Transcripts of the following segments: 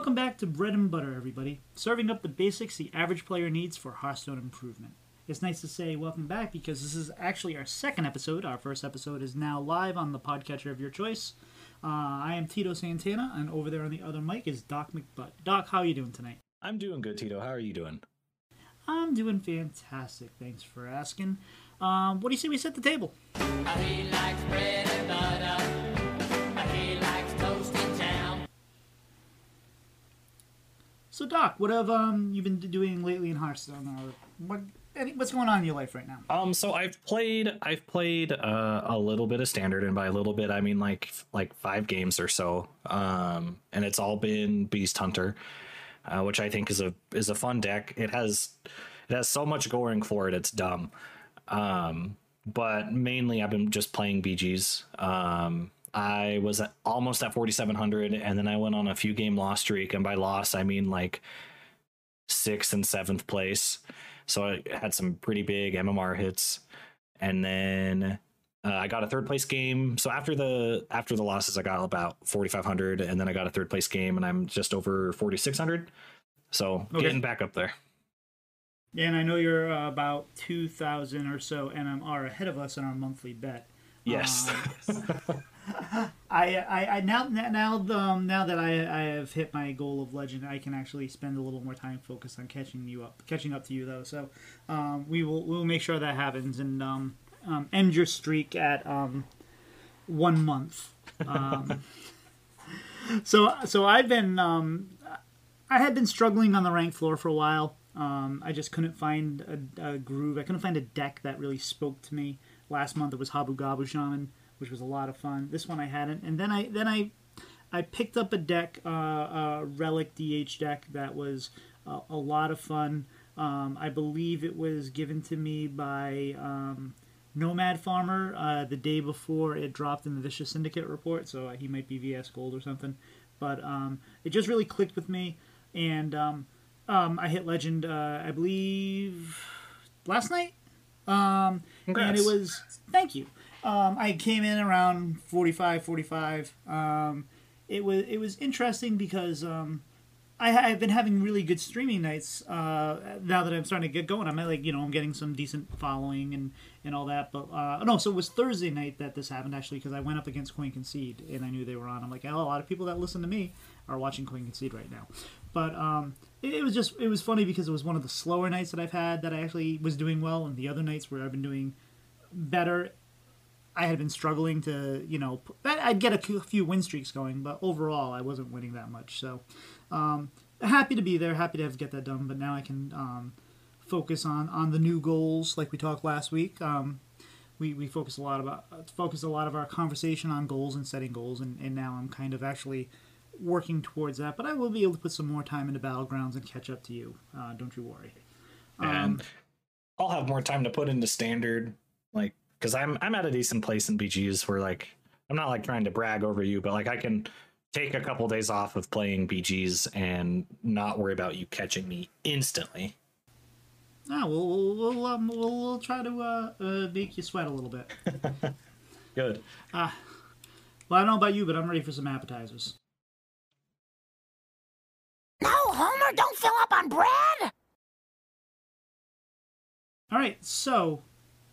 welcome back to Bread and Butter, everybody. Serving up the basics the average player needs for Hearthstone improvement. It's nice to say welcome back because this is actually our second episode. Our first episode is now live on the podcatcher of your choice. Uh, I am Tito Santana, and over there on the other mic is Doc McButt. Doc, how are you doing tonight? I'm doing good, Tito. How are you doing? I'm doing fantastic. Thanks for asking. Um, what do you say we set the table? So, Doc, what have um, you been doing lately in Hearthstone? Or what? Any, what's going on in your life right now? Um, so I've played, I've played uh, a little bit of standard, and by a little bit I mean like like five games or so. Um, and it's all been Beast Hunter, uh, which I think is a is a fun deck. It has it has so much going for it, it's dumb. Um, but mainly I've been just playing BGs. Um, I was at, almost at 4,700, and then I went on a few game loss streak, and by loss I mean like sixth and seventh place. So I had some pretty big MMR hits, and then uh, I got a third place game. So after the after the losses, I got about 4,500, and then I got a third place game, and I'm just over 4,600. So Okay. getting back up there. Yeah, and I know you're uh, about 2,000 or so MMR ahead of us in our monthly bet. Yes. I, I, I now now um, now that I, I have hit my goal of legend, I can actually spend a little more time focused on catching you up, catching up to you though. So um, we will we'll make sure that happens and um, um, end your streak at um, one month. Um, so so I've been um, I had been struggling on the rank floor for a while. Um, I just couldn't find a, a groove. I couldn't find a deck that really spoke to me. Last month it was Habu Gabu Shaman, which was a lot of fun. This one I hadn't, and then I then I I picked up a deck, uh, a Relic DH deck that was uh, a lot of fun. Um, I believe it was given to me by um, Nomad Farmer uh, the day before it dropped in the Vicious Syndicate report, so he might be VS Gold or something. But um, it just really clicked with me, and um, um, I hit Legend, uh, I believe, last night. Um, and it was thank you. Um, I came in around 45, 45. Um, it was it was interesting because um, I, I've been having really good streaming nights uh, now that I'm starting to get going. I'm at, like you know I'm getting some decent following and, and all that. But uh, no, so it was Thursday night that this happened actually because I went up against Coin Concede and I knew they were on. I'm like, oh, a lot of people that listen to me are watching Coin Concede right now. But um, it, it was just it was funny because it was one of the slower nights that I've had that I actually was doing well, and the other nights where I've been doing better I had been struggling to, you know, I'd get a few- win streaks going, but overall I wasn't winning that much. So, um, happy to be there, happy to have get that done. But now I can um, focus on on the new goals, like we talked last week. Um, we we focus a lot about uh, focus a lot of our conversation on goals and setting goals, and, and now I'm kind of actually working towards that. But I will be able to put some more time into battlegrounds and catch up to you. Uh, don't you worry. and I'll have more time to put into standard, like because I'm I'm at a decent place in BGs where like I'm not like trying to brag over you, but like I can take a couple days off of playing BGs and not worry about you catching me instantly. Ah, we'll we'll we'll, um, we'll, we'll try to uh, uh, make you sweat a little bit. Good. Uh, Well, I don't know about you, but I'm ready for some appetizers. No, Homer, don't fill up on bread! All right, so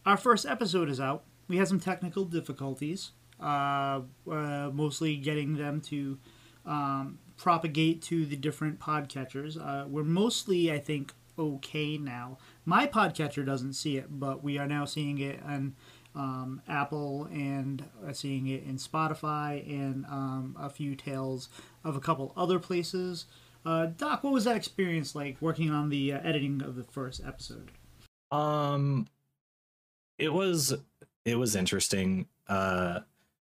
our first episode is out. We had some technical difficulties, uh, uh, mostly getting them to um, propagate to the different podcatchers. Uh, we're mostly, I think, okay now. My podcatcher doesn't see it, but we are now seeing it on um, Apple and uh, seeing it in Spotify and um, a few tales of a couple other places. Uh, Doc, what was that experience like working on the uh, editing of the first episode? Um, it was it was interesting. Uh,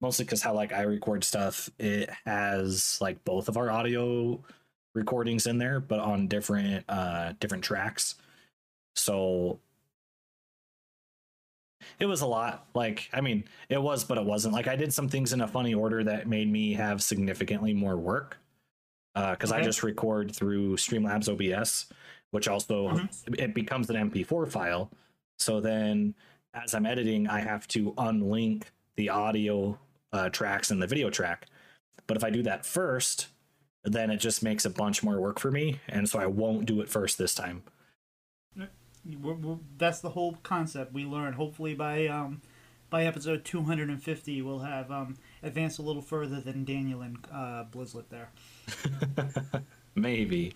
mostly because how like I record stuff, it has like both of our audio recordings in there, but on different uh different tracks. So it was a lot. Like I mean, it was, but it wasn't. Like I did some things in a funny order that made me have significantly more work. Uh, because I just record through Streamlabs OBS, which also it becomes an MP4 file. So then, as I'm editing, I have to unlink the audio uh, tracks and the video track. But if I do that first, then it just makes a bunch more work for me, and so I won't do it first this time. That's the whole concept we learn. Hopefully by um, by episode 250, we'll have um, advanced a little further than Daniel and uh, Blizzlet there. Maybe.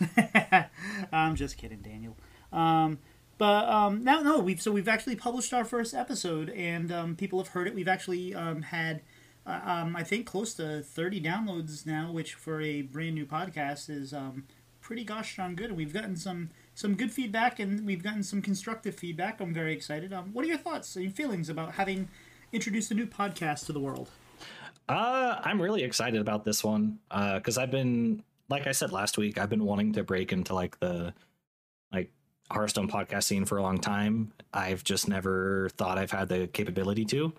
I'm just kidding, Daniel. Um, but um, now, no, we've so we've actually published our first episode, and um, people have heard it. We've actually um, had, uh, um, I think, close to 30 downloads now, which for a brand new podcast is um, pretty gosh darn good. We've gotten some some good feedback, and we've gotten some constructive feedback. I'm very excited. What are your thoughts and feelings about having introduced a new podcast to the world? Uh, I'm really excited about this one because I've been, like I said last week, I've been wanting to break into like the like Hearthstone podcast scene for a long time. I've just never thought I've had the capability to,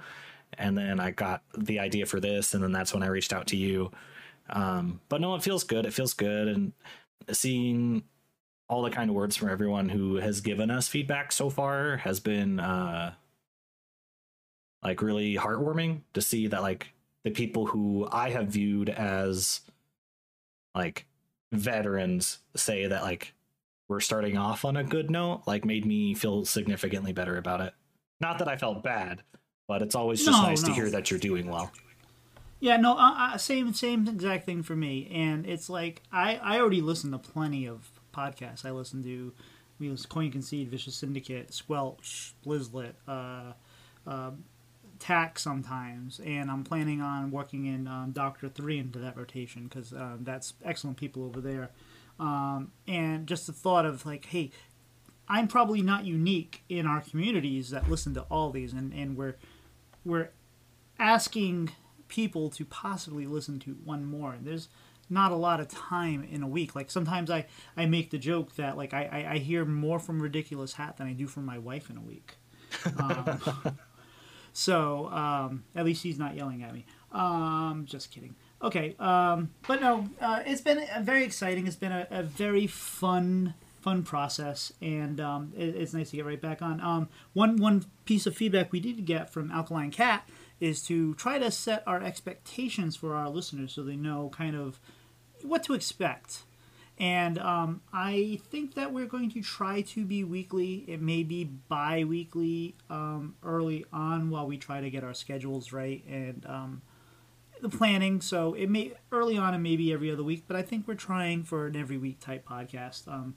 and then I got the idea for this, and then that's when I reached out to you. Um, but no, it feels good. It feels good, and seeing all the kind of words from everyone who has given us feedback so far has been uh like really heartwarming to see that like the people who I have viewed as like veterans say that like we're starting off on a good note like made me feel significantly better about it. Not that I felt bad, but it's always just No, nice to hear that you're doing well. Yeah, no, uh, uh, same same exact thing for me. And it's like I I already listen to plenty of podcasts. I listen to we listen to Coin Concede, Vicious Syndicate, Squelch, Blizzlet, uh, uh, Tack sometimes, and I'm planning on working in um, Doctor Three into that rotation because um, that's excellent people over there. Um, and just the thought of like, hey, I'm probably not unique in our communities that listen to all these, and, and we're we're asking people to possibly listen to one more. There's not a lot of time in a week. Like sometimes I, I make the joke that like I, I, I hear more from Ridiculous Hat than I do from my wife in a week. Um, so um, at least he's not yelling at me. Um, just kidding. Okay, um, but no, uh, it's been very exciting. It's been a, a very fun fun process, and um, it, it's nice to get right back on. Um, one one piece of feedback we did get from Alkaline Cat is to try to set our expectations for our listeners so they know kind of what to expect. And um, I think that we're going to try to be weekly. It may be bi weekly um, early on while we try to get our schedules right and um, the planning. So it may early on and maybe every other week, but I think we're trying for an every week type podcast. Um,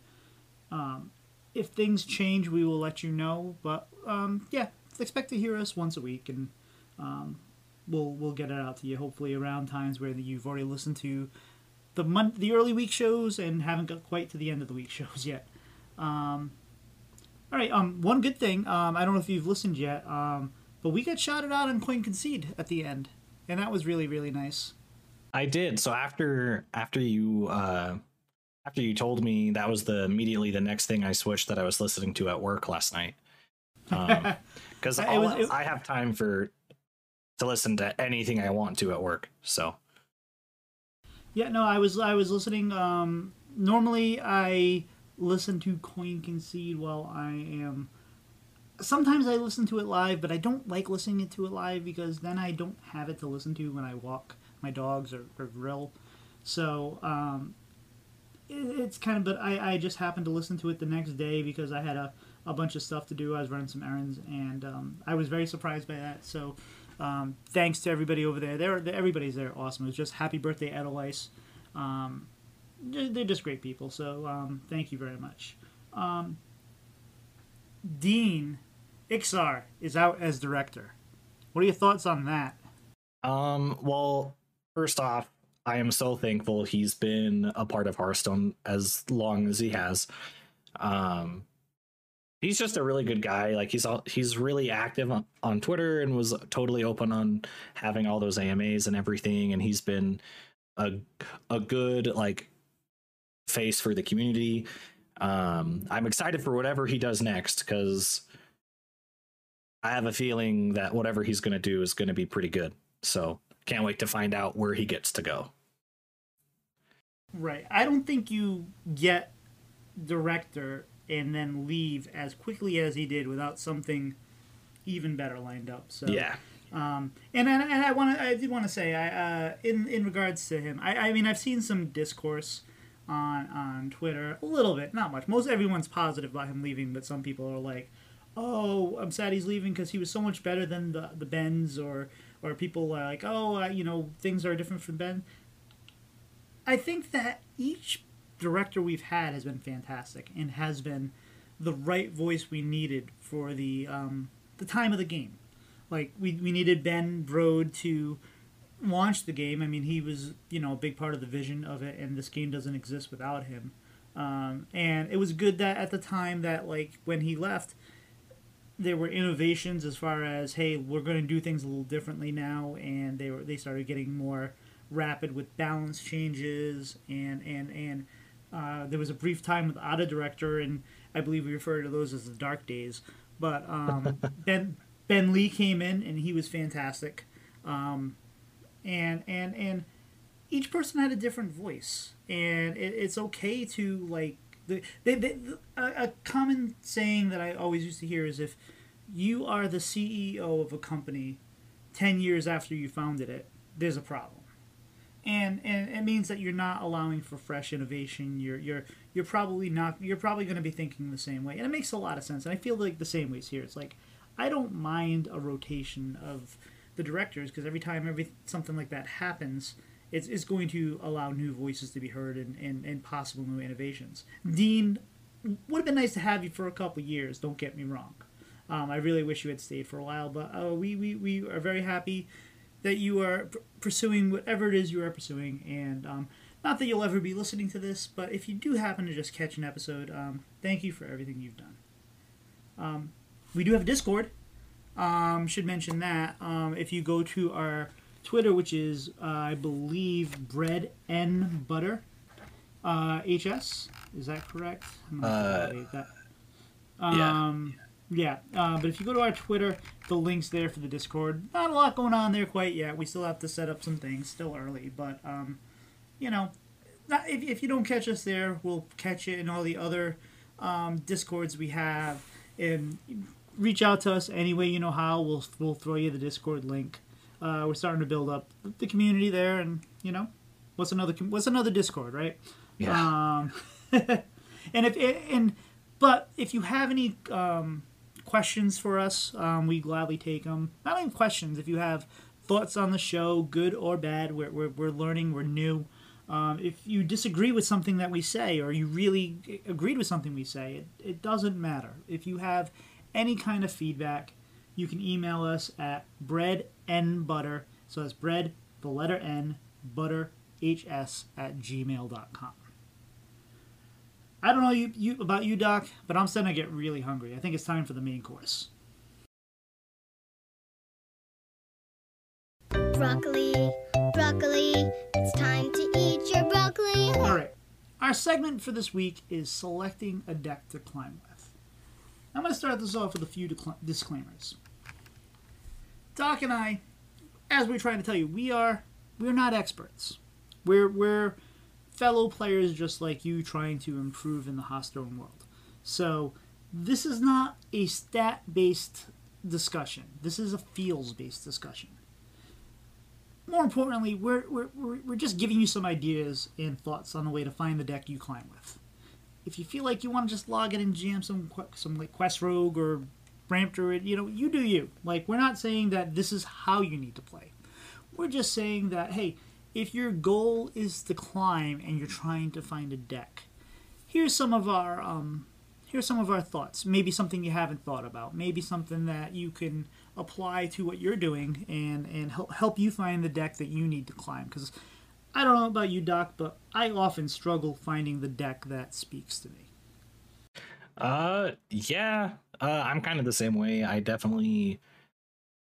um, if things change, we will let you know. But um, yeah, expect to hear us once a week, and um, we'll we'll get it out to you hopefully around times where you've already listened to the month, the early week shows, and haven't got quite to the end of the week shows yet. Um, all right. Um, one good thing. Um, I don't know if you've listened yet. Um, but we got shouted out on Coin Concede at the end, and that was really really nice. I did. So after after you uh after you told me that was the immediately the next thing I switched that I was listening to at work last night. Um was- it- I have time for to listen to anything I want to at work. So Yeah, no, I was I was listening. Um, normally, I listen to Coin Concede while I am. Sometimes I listen to it live, but I don't like listening to it live because then I don't have it to listen to when I walk my dogs or, or grill. So um, it, it's kind of. But I, I just happened to listen to it the next day because I had a, a bunch of stuff to do. I was running some errands, and um, I was very surprised by that. So um, thanks to everybody over there. They're, everybody's there awesome. It was just happy birthday, Edelweiss. Um, they're they're just great people. So um, thank you very much. Um, Dean Iksar is out as director. What are your thoughts on that? Um, well, first off, I am so thankful he's been a part of Hearthstone as long as he has. Um, he's just a really good guy. Like he's all, he's really active on, on Twitter and was totally open on having all those AMAs and everything. And he's been a a good like face for the community. Um, I'm excited for whatever he does next because I have a feeling that whatever he's going to do is going to be pretty good. So can't wait to find out where he gets to go. Right. I don't think you get director and then leave as quickly as he did without something even better lined up. So Yeah. Um, and and, and I want to I did want to say I uh, in in regards to him I, I mean I've seen some discourse on on Twitter a little bit not much most everyone's positive about him leaving but some people are like oh I'm sad he's leaving because he was so much better than the the Bens or or people are like oh uh, you know things are different from Ben I think that each director we've had has been fantastic and has been the right voice we needed for the um, the time of the game. Like we, we needed Ben Brode to launch the game. I mean, he was you know a big part of the vision of it, and this game doesn't exist without him. Um, and it was good that at the time that like when he left, there were innovations as far as hey, we're going to do things a little differently now, and they were they started getting more rapid with balance changes and and and uh, there was a brief time without a director, and I believe we refer to those as the dark days. But um, Ben Ben Lee came in, and he was fantastic. Um, and and and each person had a different voice, and it, it's okay to like the, they, they, a, common saying that I always used to hear is if you are the CEO of a company ten years after you founded it, there's a problem and and it means that you're not allowing for fresh innovation. You're you're you're probably not. You're probably going to be thinking the same way, and it makes a lot of sense. And I feel like the same ways here. It's like I don't mind a rotation of the directors because every time every something like that happens, it's, it's going to allow new voices to be heard and, and, and possible new innovations. Dean would have been nice to have you for a couple years. Don't get me wrong. Um, I really wish you had stayed for a while, but uh, we, we, we are very happy that you are pursuing whatever it is you are pursuing. And um, not that you'll ever be listening to this, but if you do happen to just catch an episode, um, thank you for everything you've done. Um, we do have Discord. Um, should mention that. Um, if you go to our Twitter, which is, uh, I believe, bread and butter uh, HS. Is that correct? I'm gonna Uh, that. yeah. Um, yeah, uh, but if you go to our Twitter, the link's there for the Discord. Not a lot going on there quite yet. We still have to set up some things. Still early, but um, you know, not, if, if you don't catch us there, we'll catch you in all the other um, Discords we have. And reach out to us any way you know how. We'll we'll throw you the Discord link. Uh, we're starting to build up the community there, and you know, what's another what's another Discord, right? Yeah. Um, and if and but if you have any um, questions for us, um, we gladly take them. Not even questions. If you have thoughts on the show, good or bad, we're we're, we're learning. We're new. Um, if you disagree with something that we say, or you really agreed with something we say, it, it doesn't matter. If you have any kind of feedback, you can email us at bread and butter. So that's bread, the letter N, butter, hs at gmail.com. I don't know you, you about you, Doc, but I'm starting to get really hungry. I think it's time for the main course. Broccoli, broccoli, it's time to eat your broccoli. All right. Our segment for this week is selecting a deck to climb with. I'm going to start this off with a few disclaimers. Doc and I, as we're trying to tell you, we are we're not experts. We're we're fellow players just like you trying to improve in the Hearthstone world. So this is not a stat-based discussion. This is a feels-based discussion more importantly, we're, we're, we're we're just giving you some ideas and thoughts on the way to find the deck you climb with. If you feel like you want to just log in and jam some some like Quest Rogue or Ramp Druid, you know, you do you. Like we're not saying that this is how you need to play. We're just saying that hey, if your goal is to climb and you're trying to find a deck, here's some of our um, here's some of our thoughts. Maybe something you haven't thought about. Maybe something that you can apply to what you're doing and and help help you find the deck that you need to climb. Because I don't know about you, Doc, but I often struggle finding the deck that speaks to me. Uh, yeah. Uh, I'm kind of the same way. I definitely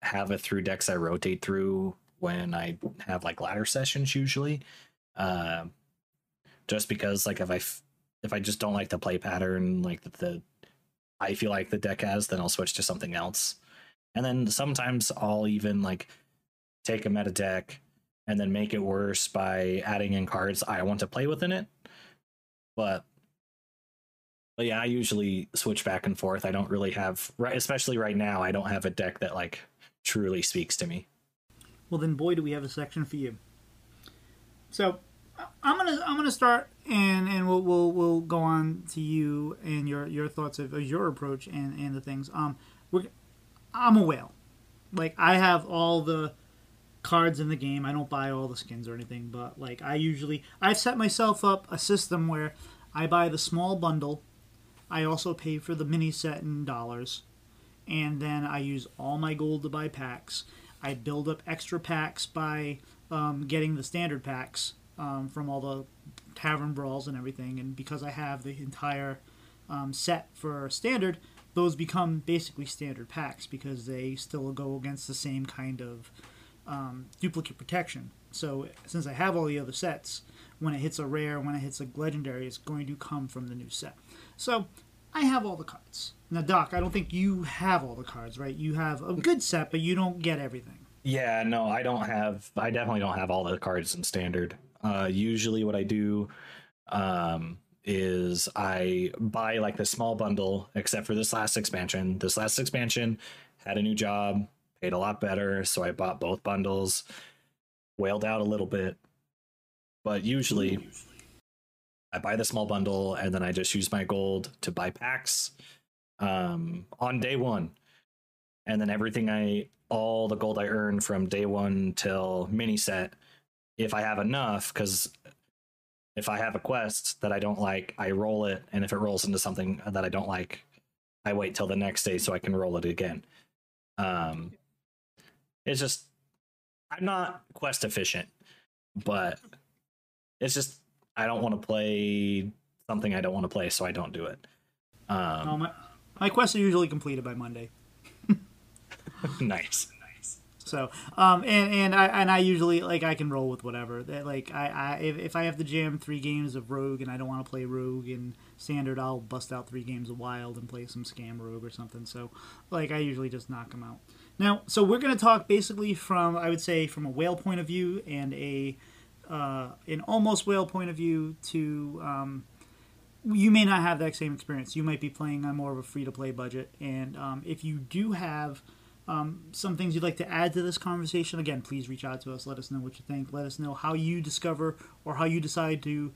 have it through decks I rotate through when I have like ladder sessions usually. Uh, just because like if I f- if I just don't like the play pattern like that the I feel like the deck has, then I'll switch to something else. And then sometimes I'll even like take a meta deck and then make it worse by adding in cards I want to play within it. But but yeah, I usually switch back and forth. I don't really have right especially right now, I don't have a deck that like truly speaks to me. Well, then, boy, do we have a section for you. So, I'm gonna I'm gonna start, and and we'll we'll, we'll go on to you and your your thoughts of, your approach and and the things. Um, we're I'm a whale. Like I have all the cards in the game. I don't buy all the skins or anything, but like I usually I've set myself up a system where I buy the small bundle. I also pay for the mini set in dollars, and then I use all my gold to buy packs. I build up extra packs by um, getting the standard packs um, from all the tavern brawls and everything, and because I have the entire um, set for standard, those become basically standard packs because they still go against the same kind of um, duplicate protection. So since I have all the other sets, when it hits a rare, when it hits a legendary, it's going to come from the new set. So I have all the cards. Now, Doc, I don't think you have all the cards, right? You have a good set, but you don't get everything. Yeah, no, I don't have. I definitely don't have all the cards in standard. Uh, usually, what I do um, is I buy like the small bundle, except for this last expansion. This last expansion had a new job, paid a lot better, so I bought both bundles. Whaled out a little bit, but usually I buy the small bundle and then I just use my gold to buy packs um, on day one and then everything I all the gold I earn from day one till mini set, if I have enough, because if I have a quest that I don't like, I roll it, and if it rolls into something that I don't like, I wait till the next day so I can roll it again. Um, it's just I'm not quest efficient, but it's just I don't want to play something I don't want to play, so I don't do it. Um, No, my, my quests are usually completed by Monday. nice. Nice. So, um, and and I and I usually like I can roll with whatever. That like I, I if, if I have to jam three games of Rogue and I don't want to play Rogue and Standard, I'll bust out three games of Wild and play some Scam Rogue or something. So, like I usually just knock them out. Now, so we're gonna talk basically from I would say from a whale point of view and a uh, an almost whale point of view to um, you may not have that same experience. You might be playing on more of a free to play budget, and um, if you do have um, some things you'd like to add to this conversation, again, please reach out to us. Let us know what you think. Let us know how you discover or how you decide to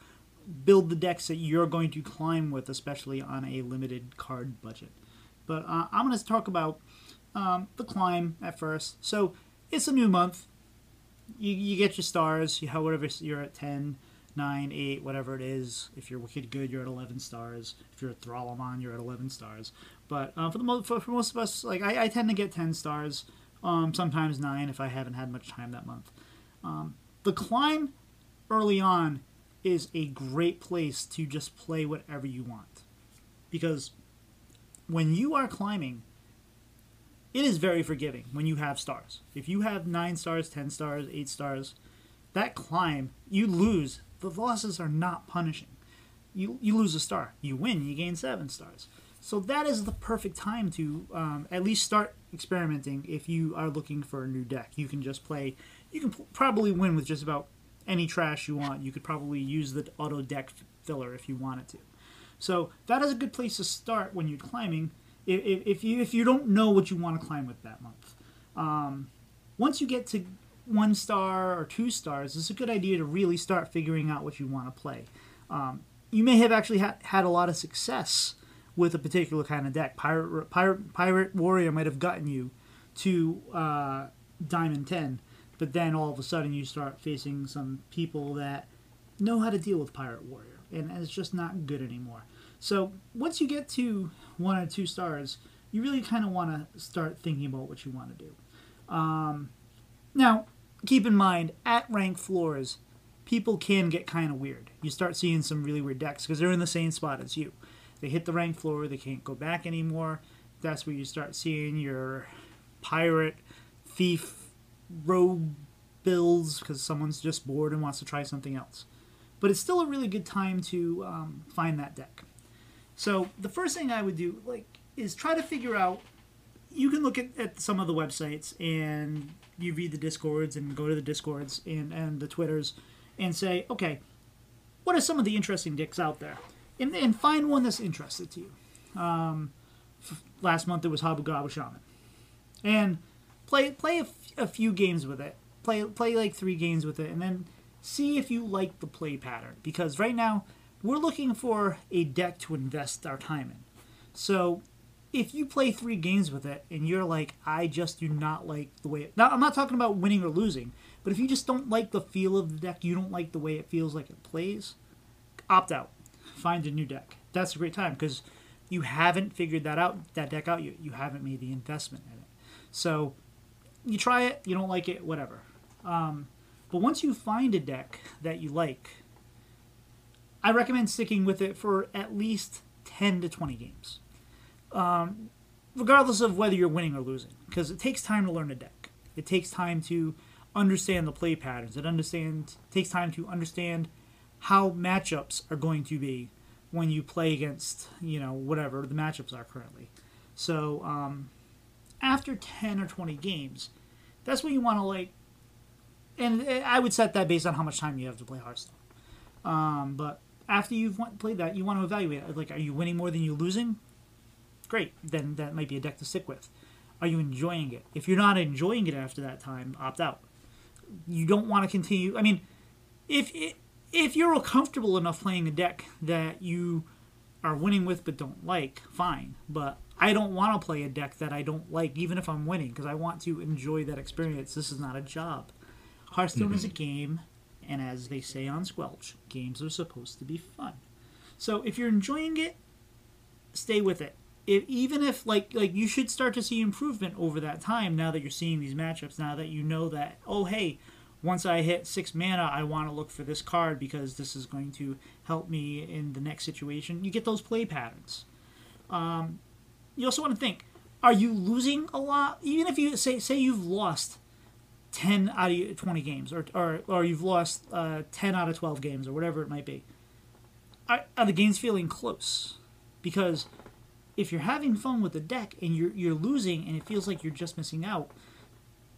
build the decks that you're going to climb with, especially on a limited card budget. But uh, I'm going to talk about um, the climb at first. So it's a new month. You, you get your stars. You have whatever you're at 10, 9, 8, whatever it is. If you're wicked good, you're at 11 stars. If you're a Thralamon, you're at 11 stars. But uh, for the most for, for most of us, like I, I tend to get 10 stars. Um, sometimes nine if I haven't had much time that month. Um, the climb early on is a great place to just play whatever you want because when you are climbing it is very forgiving when you have stars if you have 9 stars 10 stars 8 stars that climb you lose the losses are not punishing you, you lose a star you win you gain 7 stars so that is the perfect time to um, at least start experimenting if you are looking for a new deck you can just play you can probably win with just about any trash you want. You could probably use the auto deck filler if you wanted to. So that is a good place to start when you're climbing. If, if, you if you don't know what you want to climb with that month, um, once you get to one star or two stars, it's a good idea to really start figuring out what you want to play. Um, you may have actually ha- had a lot of success with a particular kind of deck. Pirate pirate pirate warrior might have gotten you to uh, diamond ten but then all of a sudden you start facing some people that know how to deal with pirate warrior and it's just not good anymore so once you get to one or two stars you really kind of want to start thinking about what you want to do um, now keep in mind at rank floors people can get kind of weird you start seeing some really weird decks because they're in the same spot as you they hit the rank floor they can't go back anymore that's where you start seeing your pirate thief rogue builds because someone's just bored and wants to try something else. But it's still a really good time to um, find that deck. So the first thing I would do, like, is try to figure out. You can look at, at some of the websites and you read the discords and go to the discords and, and the twitters and say, okay, what are some of the interesting dicks out there, and, and find one that's interested to you. Um, f- last month it was Habu Gabu Shaman, and play play a, f- a few games with it. Play play like three games with it, and then see if you like the play pattern. Because right now we're looking for a deck to invest our time in. So if you play three games with it and you're like, I just do not like the way it. Now I'm not talking about winning or losing, but if you just don't like the feel of the deck, you don't like the way it feels like it plays, opt out. Find a new deck. That's a great time because you haven't figured that out that deck out yet. You haven't made the investment in it. So you try it, you don't like it, whatever. Um, but once you find a deck that you like, I recommend sticking with it for at least 10 to 20 games. Um, regardless of whether you're winning or losing, because it takes time to learn a deck. It takes time to understand the play patterns. It understand takes time to understand how matchups are going to be when you play against, you know, whatever the matchups are currently. So, um, after 10 or 20 games, that's when you want to like and I would set that based on how much time you have to play Hearthstone. Um, but after you've played that, you want to evaluate it. Like, are you winning more than you're losing? Great, then that might be a deck to stick with. Are you enjoying it? If you're not enjoying it after that time, opt out. You don't want to continue. I mean, if if you're comfortable enough playing a deck that you are winning with but don't like, fine. But I don't want to play a deck that I don't like, even if I'm winning, because I want to enjoy that experience. This is not a job. Hearthstone is a mm-hmm. game, and as they say on Squelch, games are supposed to be fun. So if you're enjoying it, stay with it. If, even if like like you should start to see improvement over that time now that you're seeing these matchups now that you know that oh hey once I hit six mana I want to look for this card because this is going to help me in the next situation you get those play patterns um, you also want to think are you losing a lot even if you say say you've lost 10 out of 20 games or, or, or you've lost uh, 10 out of 12 games or whatever it might be. Are, are the games feeling close? Because if you're having fun with the deck and you're, you're losing and it feels like you're just missing out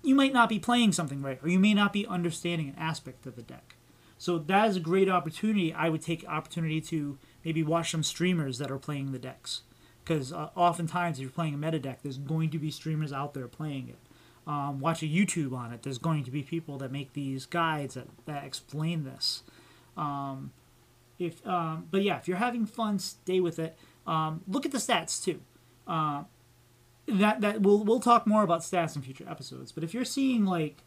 you might not be playing something right or you may not be understanding an aspect of the deck. So that is a great opportunity i would take opportunity to maybe watch some streamers that are playing the decks. Because uh, oftentimes if you're playing a meta deck there's going to be streamers out there playing it um, watch a YouTube on it. There's going to be people that make these guides that, that explain this. Um, if um, but yeah, if you're having fun, stay with it. Um, look at the stats too. Uh, that that we'll we'll talk more about stats in future episodes. But if you're seeing like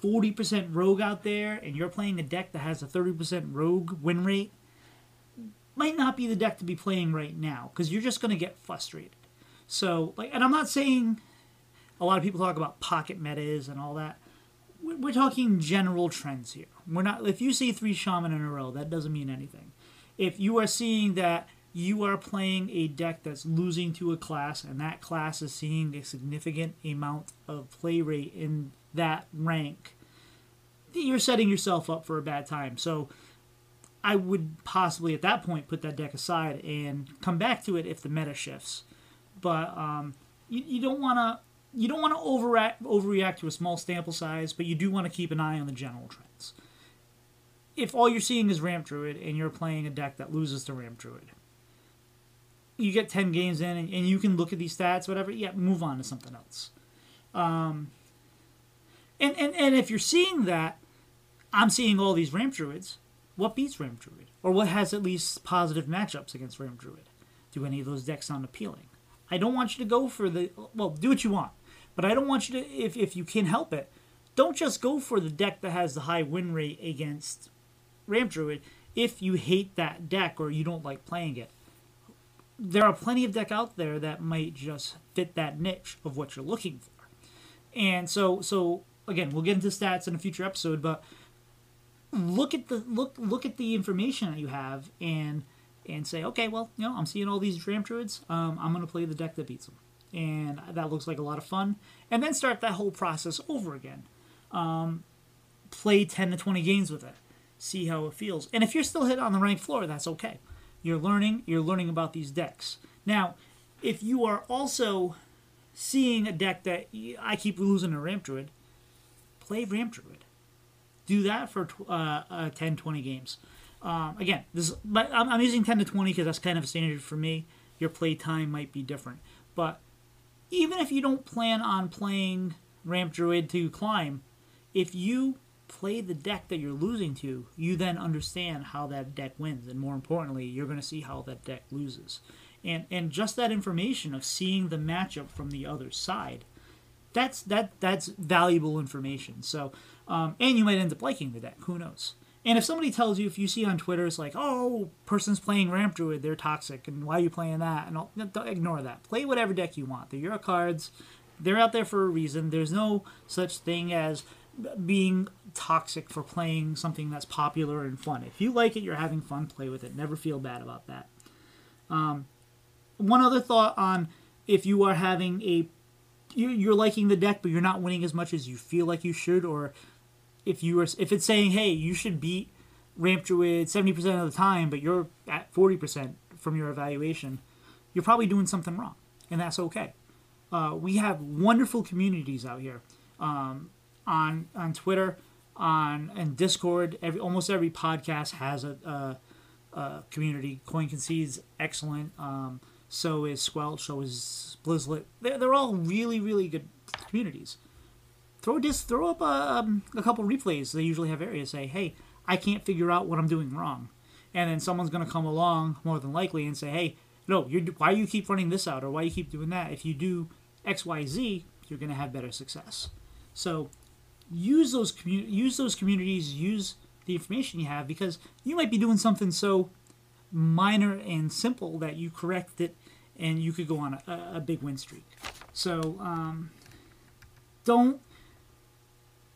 forty percent rogue out there, and you're playing a deck that has a thirty percent rogue win rate, might not be the deck to be playing right now because you're just going to get frustrated. So like, and I'm not saying a lot of people talk about pocket metas and all that. We're talking general trends here. We're not. If you see three shaman in a row, that doesn't mean anything. If you are seeing that you are playing a deck that's losing to a class, and that class is seeing a significant amount of play rate in that rank, you're setting yourself up for a bad time. So I would possibly at that point put that deck aside and come back to it if the meta shifts. But um, you, you don't want to you don't want to overreact, overreact to a small sample size, but you do want to keep an eye on the general trends. If all you're seeing is Ramp Druid and you're playing a deck that loses to Ramp Druid, you get 10 games in and, and you can look at these stats, whatever, yeah, move on to something else. Um, and, and, and if you're seeing that, I'm seeing all these Ramp Druids, what beats Ramp Druid? Or what has at least positive matchups against Ramp Druid? Do any of those decks sound appealing? I don't want you to go for the, well, do what you want. But I don't want you to, if, if you can help it, don't just go for the deck that has the high win rate against Ramp Druid if you hate that deck or you don't like playing it. There are plenty of deck out there that might just fit that niche of what you're looking for. And so so again, we'll get into stats in a future episode, but look at the look look at the information that you have and and say, okay, well, you know, I'm seeing all these Ramp Druids. Um, I'm going to play the deck that beats them and that looks like a lot of fun. And then start that whole process over again. Um, play 10 to 20 games with it, see how it feels. And if you're still hit on the ranked floor, that's okay. You're learning, you're learning about these decks. Now, if you are also seeing a deck that I keep losing to Ramp Druid, play Ramp Druid. Do that for uh, uh, 10, 20 games. Um, again, this but I'm, I'm using 10 to 20 because that's kind of a standard for me. Your play time might be different. But even if you don't plan on playing ramp druid to climb. If you play the deck that you're losing to, you then understand how that deck wins, and more importantly, you're going to see how that deck loses. And and just that information of seeing the matchup from the other side, that's that that's valuable information. So, um, and you might end up liking the deck. Who knows? And if somebody tells you, if you see on Twitter, it's like, oh, person's playing Ramp Druid, they're toxic, and why are you playing that? And all, don't ignore that. Play whatever deck you want. They're your cards. They're out there for a reason. There's no such thing as being toxic for playing something that's popular and fun. If you like it, you're having fun, play with it. Never feel bad about that. Um, one other thought on if you are having a you're liking the deck, but you're not winning as much as you feel like you should, or if you are if it's saying, hey, you should beat Ramp Druid seventy percent of the time, but you're at forty percent from your evaluation, you're probably doing something wrong, and that's okay. Uh, we have wonderful communities out here um, on on Twitter, on and Discord. Every almost every podcast has a, a, a community. Coin Concedes excellent. Um, so is Squelch. So is Blizzlet. They're, they're all really really good communities throw dis throw up a, um, a couple replays. They usually have areas say, "Hey, I can't figure out what I'm doing wrong," and then someone's going to come along more than likely and say, "Hey, no, you're why you keep running this out or why you keep doing that? If you do X, Y, Z, you're going to have better success." So use those commu- use those communities, use the information you have because you might be doing something so minor and simple that you correct it and you could go on a, a big win streak. So um, don't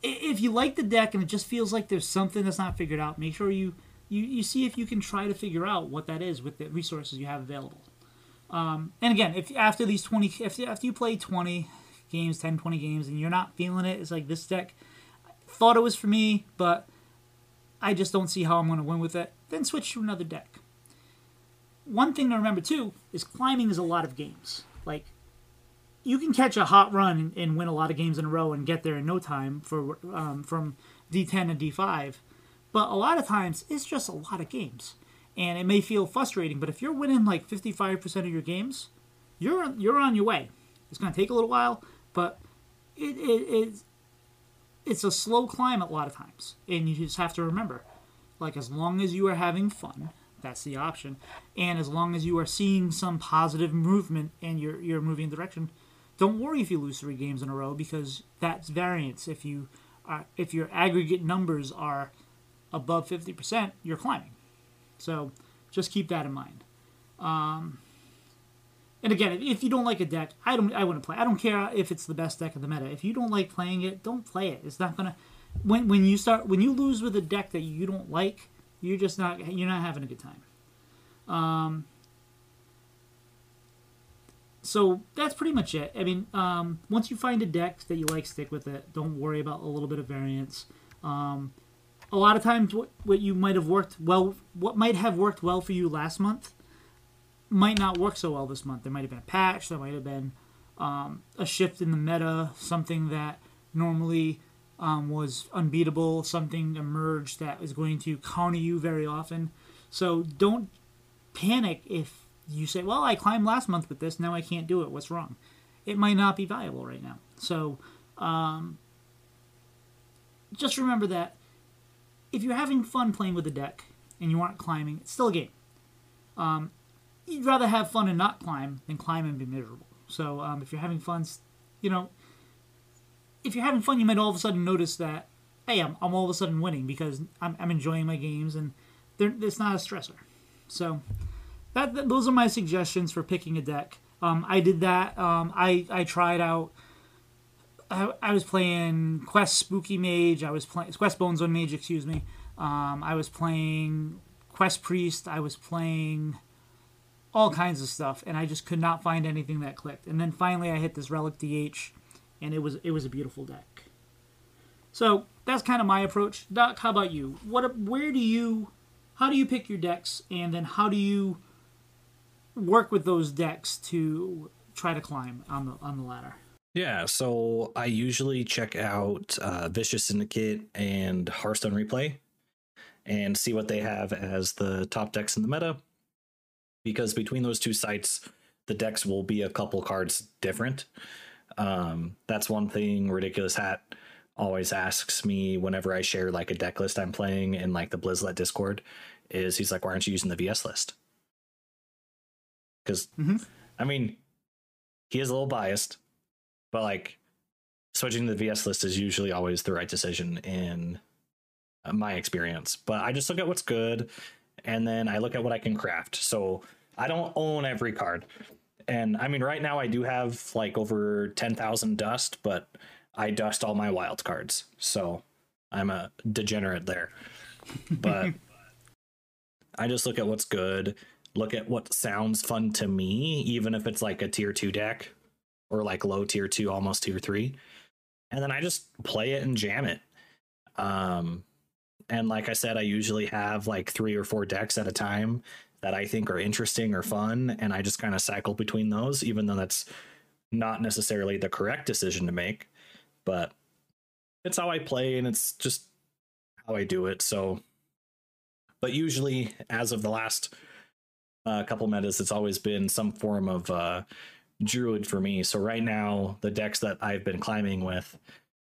if you like the deck and it just feels like there's something that's not figured out, make sure you you, you see if you can try to figure out what that is with the resources you have available. Um, and again, if after these 20 if after you play 20 games, 10 20 games and you're not feeling it, it's like this deck thought it was for me, but I just don't see how I'm going to win with it, then switch to another deck. One thing to remember too is climbing is a lot of games. Like you can catch a hot run and, and win a lot of games in a row and get there in no time for um, from D10 to D5, but a lot of times it's just a lot of games, and it may feel frustrating. But if you're winning like 55% of your games, you're you're on your way. It's going to take a little while, but it, it it's it's a slow climb a lot of times, and you just have to remember, like as long as you are having fun, that's the option, and as long as you are seeing some positive movement and you're you're moving in direction, don't worry if you lose three games in a row because that's variance. If you are, if your aggregate numbers are above fifty percent, you're climbing. So just keep that in mind. Um, and again, if- if you don't like a deck, I don't I wouldn't play. I don't care if it's the best deck in the meta. If you don't like playing it, don't play it. It's not gonna. When when you start when you lose with a deck that you don't like, you're just not you're not having a good time. Um, so that's pretty much it. I mean, um, once you find a deck that you like, stick with it. Don't worry about a little bit of variance. Um, a lot of times, what, what you might have worked well, what might have worked well for you last month, might not work so well this month. There might have been a patch. There might have been um, a shift in the meta. Something that normally um, was unbeatable. Something emerged that is going to counter you very often. So don't panic if you say, "Well, I climbed last month with this. Now I can't do it. What's wrong?" It might not be viable right now. So um, just remember that if you're having fun playing with the deck and you aren't climbing, it's still a game. Um, you'd rather have fun and not climb than climb and be miserable. So um, if you're having fun, you know, if you're having fun, you might all of a sudden notice that, hey, I'm, I'm all of a sudden winning because I'm, I'm enjoying my games and it's not a stressor. So that, that those are my suggestions for picking a deck. Um, I did that. Um, I I tried out. I, I was playing Quest Spooky Mage. I was playing Quest Bones on Mage. Excuse me. Um, I was playing Quest Priest. I was playing all kinds of stuff, and I just could not find anything that clicked. And then finally, I hit this Relic DH, and it was it was a beautiful deck. So that's kind of my approach. Doc, how about you? What where do you how do you pick your decks, and then how do you work with those decks to try to climb on the on the ladder? Yeah, so I usually check out uh, Vicious Syndicate and Hearthstone Replay and see what they have as the top decks in the meta. Because between those two sites, the decks will be a couple cards different. Um, that's one thing Ridiculous Hat always asks me whenever I share like a deck list I'm playing in like the Blizzlet Discord. Is he's like, why aren't you using the VS list? Because Mhm. I mean, he is a little biased, but like switching to the VS list is usually always the right decision in uh, my experience. But I just look at what's good and then I look at what I can craft. So I don't own every card. And I mean, right now I do have like over 10,000 dust, but I dust all my wild cards. So I'm a degenerate there. But I just look at what's good, look at what sounds fun to me, even if it's like a tier two deck or like low tier two, almost tier three. And then I just play it and jam it. Um, and like I said, I usually have like three or four decks at a time that I think are interesting or fun. And I just kind of cycle between those, even though that's not necessarily the correct decision to make. But it's how I play and it's just how I do it. So, but usually, as of the last uh, couple metas, it's always been some form of uh, druid for me. So right now, the decks that I've been climbing with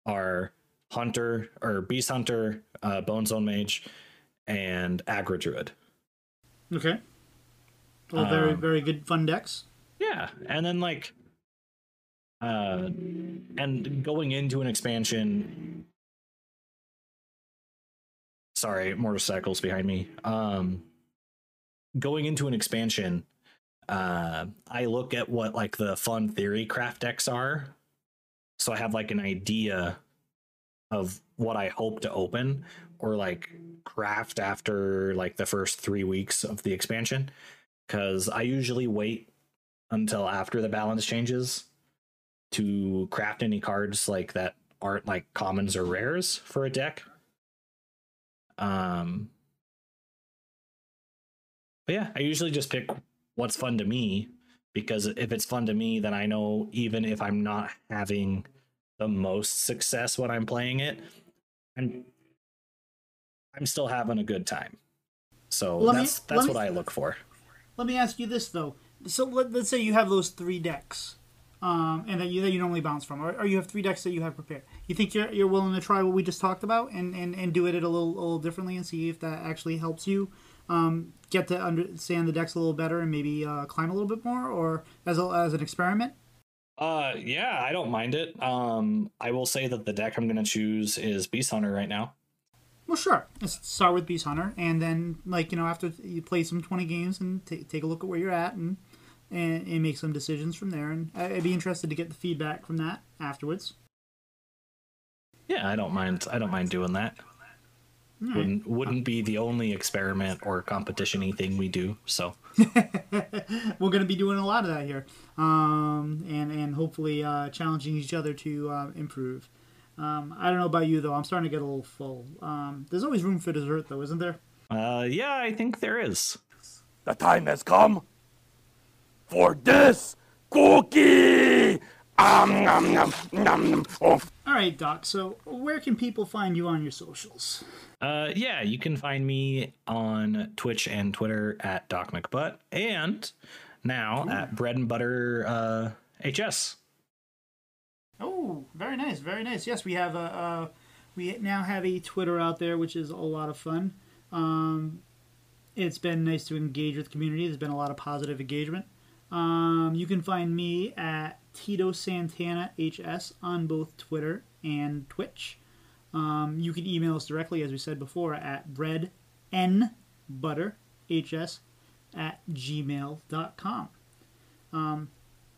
are Hunter or Beast Hunter, uh, Bone Zone Mage, and Aggro Druid. Okay. Well, very Um, very good fun decks. Yeah, and then like, uh, and going into an expansion. Sorry, motorcycles behind me. Um, going into an expansion, uh, I look at what like the fun theory craft decks are, so I have like an idea of what I hope to open or like craft after like the first three weeks of the expansion. Because I usually wait until after the balance changes to craft any cards like that aren't like commons or rares for a deck. Um but yeah, I usually just pick what's fun to me because if it's fun to me, then I know even if I'm not having the most success when I'm playing it, I'm I'm still having a good time. So Let me- that's let that's me- what I look for. Let me ask you this though. So let, let's say you have those three decks, um, and that you that you normally bounce from, or, or you have three decks that you have prepared. You think you're you're willing to try what we just talked about and, and, and do it a little a little differently and see if that actually helps you um, get to understand the decks a little better and maybe uh, climb a little bit more, or as a, as an experiment. Uh, yeah, I don't mind it. Um, I will say that the deck I'm gonna choose is Beast Hunter right now. Well, sure. Let's start with Beast Hunter, and then like you know after you play some twenty games and ta take a look at where you're at and, and and make some decisions from there. And I'd be interested to get the feedback from that afterwards. Yeah, I don't mind. I don't mind doing that. Alright. Wouldn't wouldn't be the only experiment or competition-y thing we do. So We're going to be doing a lot of that here, um, and and hopefully uh, challenging each other to uh, improve. Um, I don't know about you though. I'm starting to get a little full. Um, there's always room for dessert though, isn't there? uh yeah, I think there is. The time has come for this cookie. Um, nom, nom, nom, nom. Oh, All right, Doc. So where can people find you on your socials? Uh yeah, you can find me on Twitch and Twitter at Doc McButt and now at Bread and Butter uh HS. Oh, very nice, very nice. Yes, we have a uh, we now have a Twitter out there, which is a lot of fun. Um, it's been nice to engage with the community. There's been a lot of positive engagement. Um, you can find me at Tito Santana HS on both Twitter and Twitch. Um, you can email us directly, as we said before, at breadnbutterhs at gmail.com. Um,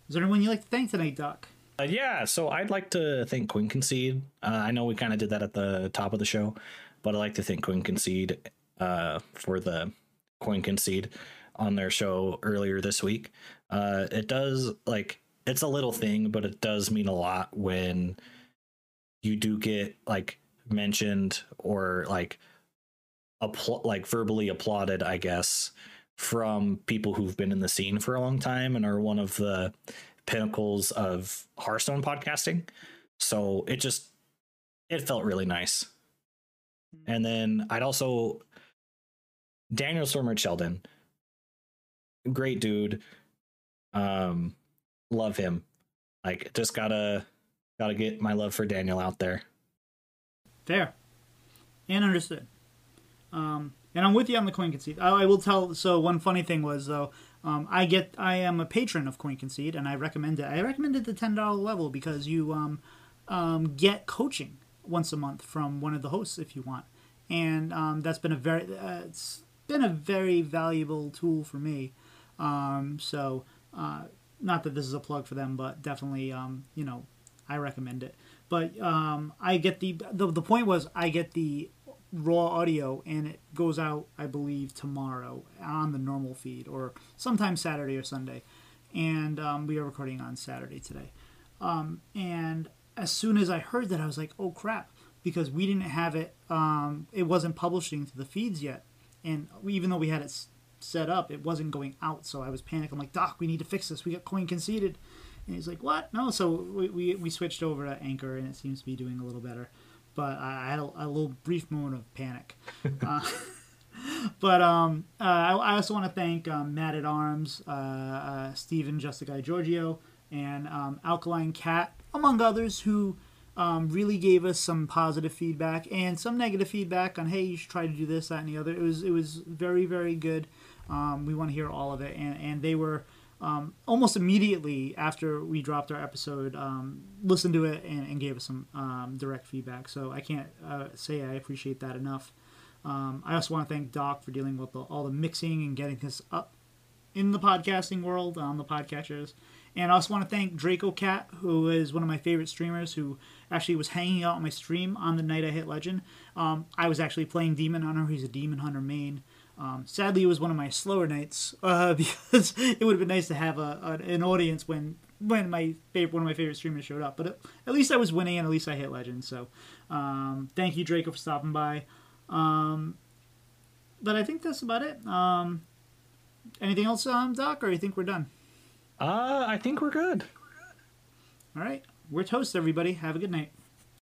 is there anyone you'd like to thank tonight, Doc? Uh, yeah, so I'd like to thank Coin Concede. Uh, I know we kind of did that at the top of the show, but I'd like to thank Coin Concede uh, for the Coin Concede on their show earlier this week. Uh, it does like it's a little thing, but it does mean a lot when you do get like mentioned or like appl- like verbally applauded, I guess, from people who've been in the scene for a long time and are one of the pinnacles of Hearthstone podcasting. So it just it felt really nice. And then I'd also Daniel Stormer Sheldon, great dude. Um, love him. like just gotta gotta get my love for Daniel out there. Fair and understood. Um, and I'm with you on the coin concede. I, I will tell. So one funny thing was though, um, I get I am a patron of coin concede, and I recommend it. I recommend it the ten dollar level because you um, um, get coaching once a month from one of the hosts if you want, and um, that's been a very uh, it's been a very valuable tool for me. Um, so uh, not that this is a plug for them, but definitely um, you know I recommend it. But um, I get the, the the point was I get the raw audio and it goes out I believe tomorrow on the normal feed or sometime Saturday or Sunday, and um, we are recording on Saturday today. Um, and as soon as I heard that, I was like, "Oh crap!" Because we didn't have it. Um, it wasn't publishing to the feeds yet, and even though we had it set up, it wasn't going out. So I was panicked. I'm like, "Doc, we need to fix this. We got coin conceded." And he's like, "What? No." So we, we, we switched over to Anchor, and it seems to be doing a little better. But I, I had a, a little brief moment of panic. uh, but um, uh, I, I also want to thank um, Matt at Arms, uh, uh, Stephen, Guy Giorgio, and um, Alkaline Cat, among others, who um, really gave us some positive feedback and some negative feedback on, hey, you should try to do this, that, and the other. It was it was very very good. Um, we want to hear all of it, and and they were um, almost immediately after we dropped our episode, um, listened to it and, and gave us some um, direct feedback. So I can't uh, say I appreciate that enough. Um, I also want to thank Doc for dealing with the, all the mixing and getting this up in the podcasting world on the podcatchers. And I also want to thank Draco Cat, who is one of my favorite streamers, who actually was hanging out on my stream on the night I hit Legend. Um, I was actually playing Demon Hunter. He's a Demon Hunter main. Um, sadly, it was one of my slower nights uh, because it would have been nice to have a, a, an audience when when my favorite, one of my favorite streamers showed up. But at, at least I was winning, and at least I hit Legend. So um, thank you, Draco, for stopping by. Um, but I think that's about it. Um, anything else, um, Doc, or you think we're done? Uh, I think we're good. All right. We're toast, everybody. Have a good night.